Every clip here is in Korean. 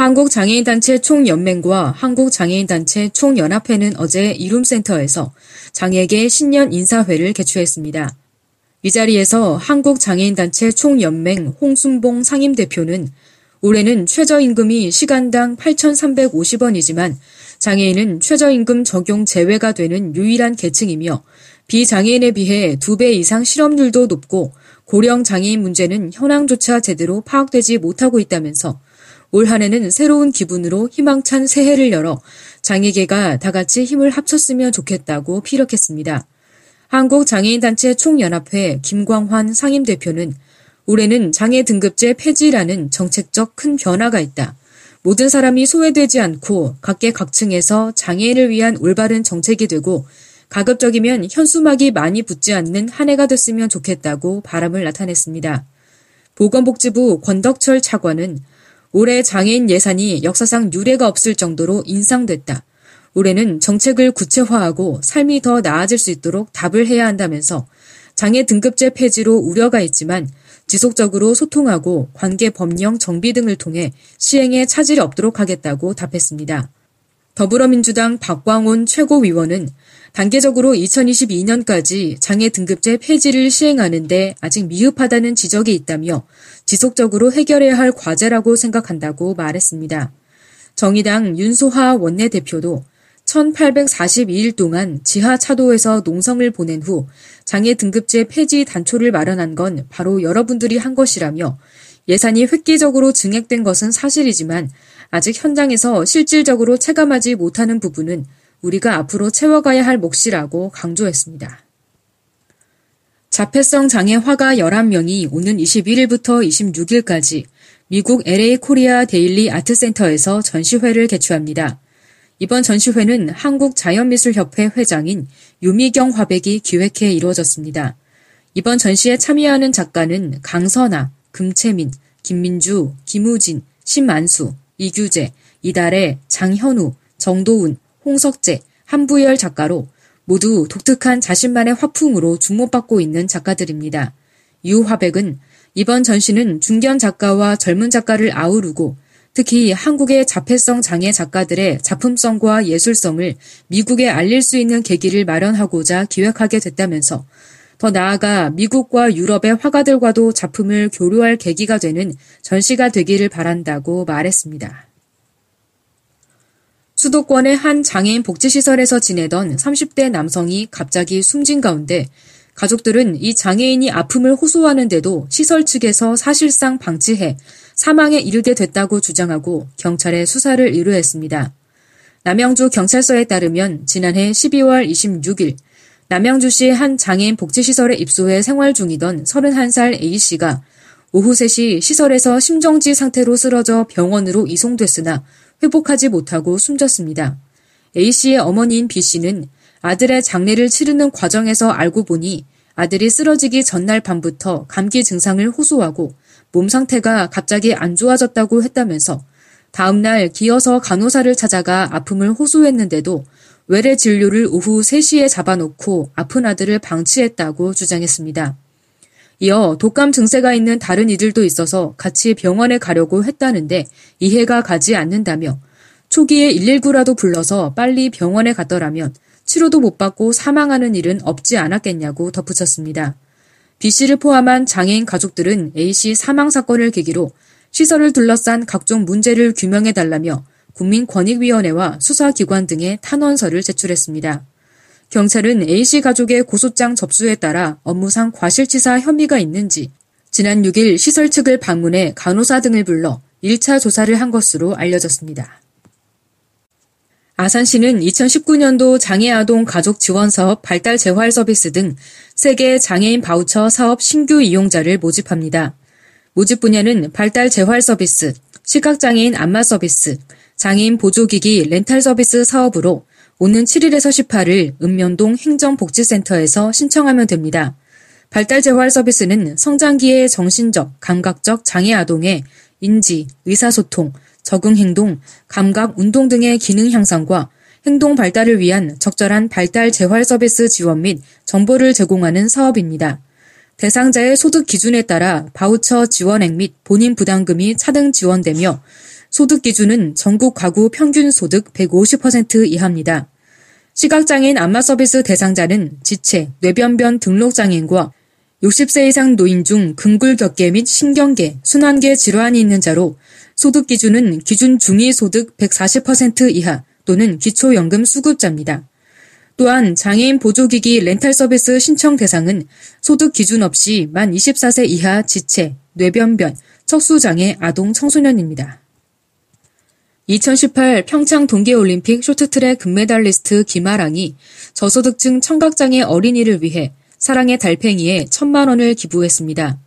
한국장애인단체 총연맹과 한국장애인단체 총연합회는 어제 이룸센터에서 장애계 신년 인사회를 개최했습니다. 이 자리에서 한국장애인단체 총연맹 홍순봉 상임대표는 올해는 최저임금이 시간당 8,350원이지만 장애인은 최저임금 적용 제외가 되는 유일한 계층이며 비장애인에 비해 두배 이상 실업률도 높고 고령 장애인 문제는 현황조차 제대로 파악되지 못하고 있다면서 올 한해는 새로운 기분으로 희망찬 새해를 열어 장애계가 다 같이 힘을 합쳤으면 좋겠다고 피력했습니다. 한국장애인단체 총연합회 김광환 상임대표는 올해는 장애 등급제 폐지라는 정책적 큰 변화가 있다. 모든 사람이 소외되지 않고 각계각층에서 장애인을 위한 올바른 정책이 되고 가급적이면 현수막이 많이 붙지 않는 한 해가 됐으면 좋겠다고 바람을 나타냈습니다. 보건복지부 권덕철 차관은 올해 장애인 예산이 역사상 유례가 없을 정도로 인상됐다. 올해는 정책을 구체화하고 삶이 더 나아질 수 있도록 답을 해야 한다면서 장애 등급제 폐지로 우려가 있지만 지속적으로 소통하고 관계 법령 정비 등을 통해 시행에 차질이 없도록 하겠다고 답했습니다. 더불어민주당 박광온 최고위원은 단계적으로 2022년까지 장애 등급제 폐지를 시행하는데 아직 미흡하다는 지적이 있다며 지속적으로 해결해야 할 과제라고 생각한다고 말했습니다. 정의당 윤소하 원내대표도 1842일 동안 지하 차도에서 농성을 보낸 후 장애 등급제 폐지 단초를 마련한 건 바로 여러분들이 한 것이라며 예산이 획기적으로 증액된 것은 사실이지만 아직 현장에서 실질적으로 체감하지 못하는 부분은 우리가 앞으로 채워가야 할 몫이라고 강조했습니다. 자폐성 장애 화가 11명이 오는 21일부터 26일까지 미국 LA 코리아 데일리 아트센터에서 전시회를 개최합니다. 이번 전시회는 한국자연미술협회 회장인 유미경 화백이 기획해 이루어졌습니다. 이번 전시에 참여하는 작가는 강선아, 금채민, 김민주, 김우진, 신만수, 이규재, 이다래, 장현우, 정도운, 홍석재, 한부열 작가로 모두 독특한 자신만의 화풍으로 주목받고 있는 작가들입니다. 유화백은 이번 전시는 중견 작가와 젊은 작가를 아우르고 특히 한국의 자폐성 장애 작가들의 작품성과 예술성을 미국에 알릴 수 있는 계기를 마련하고자 기획하게 됐다면서 더 나아가 미국과 유럽의 화가들과도 작품을 교류할 계기가 되는 전시가 되기를 바란다고 말했습니다. 수도권의 한 장애인 복지시설에서 지내던 30대 남성이 갑자기 숨진 가운데 가족들은 이 장애인이 아픔을 호소하는데도 시설 측에서 사실상 방치해 사망에 이르게 됐다고 주장하고 경찰에 수사를 의뢰했습니다. 남양주 경찰서에 따르면 지난해 12월 26일 남양주시 한 장애인 복지시설에 입소해 생활 중이던 31살 A씨가 오후 3시 시설에서 심정지 상태로 쓰러져 병원으로 이송됐으나 회복하지 못하고 숨졌습니다. A씨의 어머니인 B씨는 아들의 장례를 치르는 과정에서 알고 보니 아들이 쓰러지기 전날 밤부터 감기 증상을 호소하고 몸 상태가 갑자기 안 좋아졌다고 했다면서 다음날 기어서 간호사를 찾아가 아픔을 호소했는데도 외래 진료를 오후 3시에 잡아놓고 아픈 아들을 방치했다고 주장했습니다. 이어 독감 증세가 있는 다른 이들도 있어서 같이 병원에 가려고 했다는데 이해가 가지 않는다며 초기에 119라도 불러서 빨리 병원에 갔더라면 치료도 못 받고 사망하는 일은 없지 않았겠냐고 덧붙였습니다. B씨를 포함한 장애인 가족들은 A씨 사망 사건을 계기로 시설을 둘러싼 각종 문제를 규명해달라며 국민권익위원회와 수사기관 등의 탄원서를 제출했습니다. 경찰은 A씨 가족의 고소장 접수에 따라 업무상 과실치사 혐의가 있는지 지난 6일 시설 측을 방문해 간호사 등을 불러 1차 조사를 한 것으로 알려졌습니다. 아산시는 2019년도 장애아동 가족 지원 사업 발달 재활 서비스 등 세계 장애인 바우처 사업 신규 이용자를 모집합니다. 모집 분야는 발달 재활 서비스, 시각장애인 안마 서비스, 장애인 보조기기 렌탈 서비스 사업으로 오는 7일에서 18일 읍면동 행정복지센터에서 신청하면 됩니다. 발달재활 서비스는 성장기의 정신적, 감각적 장애 아동의 인지, 의사소통, 적응행동, 감각, 운동 등의 기능 향상과 행동 발달을 위한 적절한 발달 재활 서비스 지원 및 정보를 제공하는 사업입니다. 대상자의 소득 기준에 따라 바우처 지원액 및 본인 부담금이 차등 지원되며 소득 기준은 전국 가구 평균 소득 150% 이하입니다. 시각장애인 안마 서비스 대상자는 지체, 뇌변변 등록장애인과 60세 이상 노인 중 근굴격계 및 신경계, 순환계 질환이 있는 자로 소득 기준은 기준 중위 소득 140% 이하 또는 기초연금 수급자입니다. 또한 장애인 보조기기 렌탈 서비스 신청 대상은 소득 기준 없이 만 24세 이하 지체, 뇌변변, 척수장애 아동 청소년입니다. 2018 평창 동계올림픽 쇼트트랙 금메달리스트 김아랑이 저소득층 청각장애 어린이를 위해 사랑의 달팽이에 천만 원을 기부했습니다.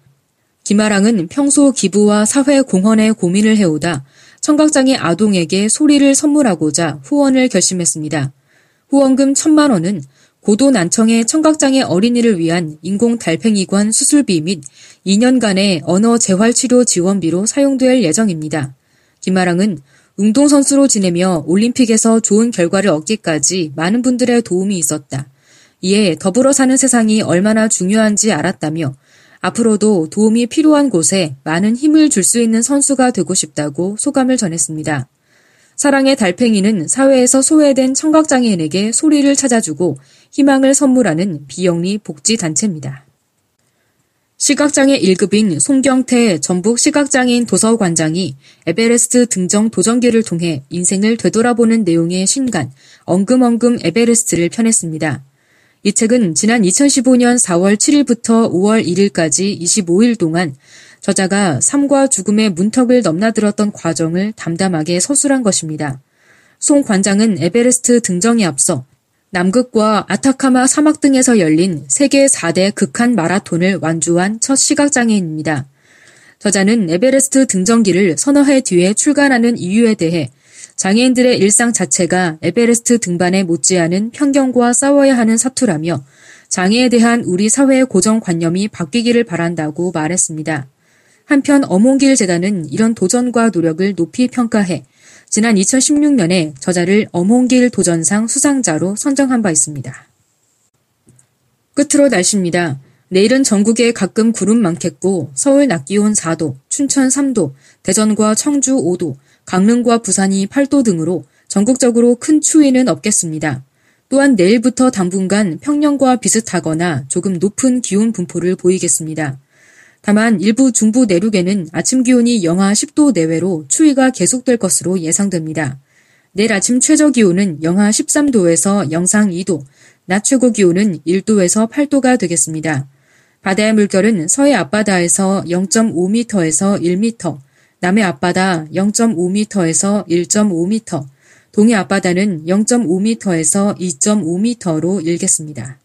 김아랑은 평소 기부와 사회 공헌에 고민을 해오다 청각장애 아동에게 소리를 선물하고자 후원을 결심했습니다. 후원금 천만 원은 고도 난청의 청각장애 어린이를 위한 인공 달팽이관 수술비 및 2년간의 언어 재활치료 지원비로 사용될 예정입니다. 김아랑은 운동선수로 지내며 올림픽에서 좋은 결과를 얻기까지 많은 분들의 도움이 있었다. 이에 더불어 사는 세상이 얼마나 중요한지 알았다며 앞으로도 도움이 필요한 곳에 많은 힘을 줄 수 있는 선수가 되고 싶다고 소감을 전했습니다. 사랑의 달팽이는 사회에서 소외된 청각장애인에게 소리를 찾아주고 희망을 선물하는 비영리 복지단체입니다. 시각장애 1급인 송경태 전북 시각장애인 도서관장이 에베레스트 등정 도전기를 통해 인생을 되돌아보는 내용의 신간 엉금엉금 에베레스트를 펴냈습니다. 이 책은 지난 2015년 4월 7일부터 5월 1일까지 25일 동안 저자가 삶과 죽음의 문턱을 넘나들었던 과정을 담담하게 서술한 것입니다. 송 관장은 에베레스트 등정에 앞서 남극과 아타카마 사막 등에서 열린 세계 4대 극한 마라톤을 완주한 첫 시각장애인입니다. 저자는 에베레스트 등정기를 서너 해 뒤에 출간하는 이유에 대해 장애인들의 일상 자체가 에베레스트 등반에 못지않은 편견과 싸워야 하는 사투라며 장애에 대한 우리 사회의 고정관념이 바뀌기를 바란다고 말했습니다. 한편 어몽길 재단은 이런 도전과 노력을 높이 평가해 지난 2016년에 저자를 어몽길 도전상 수상자로 선정한 바 있습니다. 끝으로 날씨입니다. 내일은 전국에 가끔 구름 많겠고 서울 낮 기온 4도, 춘천 3도, 대전과 청주 5도, 강릉과 부산이 8도 등으로 전국적으로 큰 추위는 없겠습니다. 또한 내일부터 당분간 평년과 비슷하거나 조금 높은 기온 분포를 보이겠습니다. 다만 일부 중부 내륙에는 아침 기온이 영하 10도 내외로 추위가 계속될 것으로 예상됩니다. 내일 아침 최저 기온은 영하 13도에서 영상 2도, 낮 최고 기온은 1도에서 8도가 되겠습니다. 바다의 물결은 서해 앞바다에서 0.5m에서 1m, 남해 앞바다 0.5m에서 1.5m, 동해 앞바다는 0.5m에서 2.5m로 일겠습니다.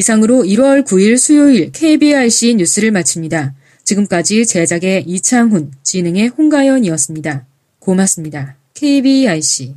이상으로 1월 9일 수요일 KBRC 뉴스를 마칩니다. 지금까지 제작의 이창훈, 진행의 홍가연이었습니다. 고맙습니다. KBRC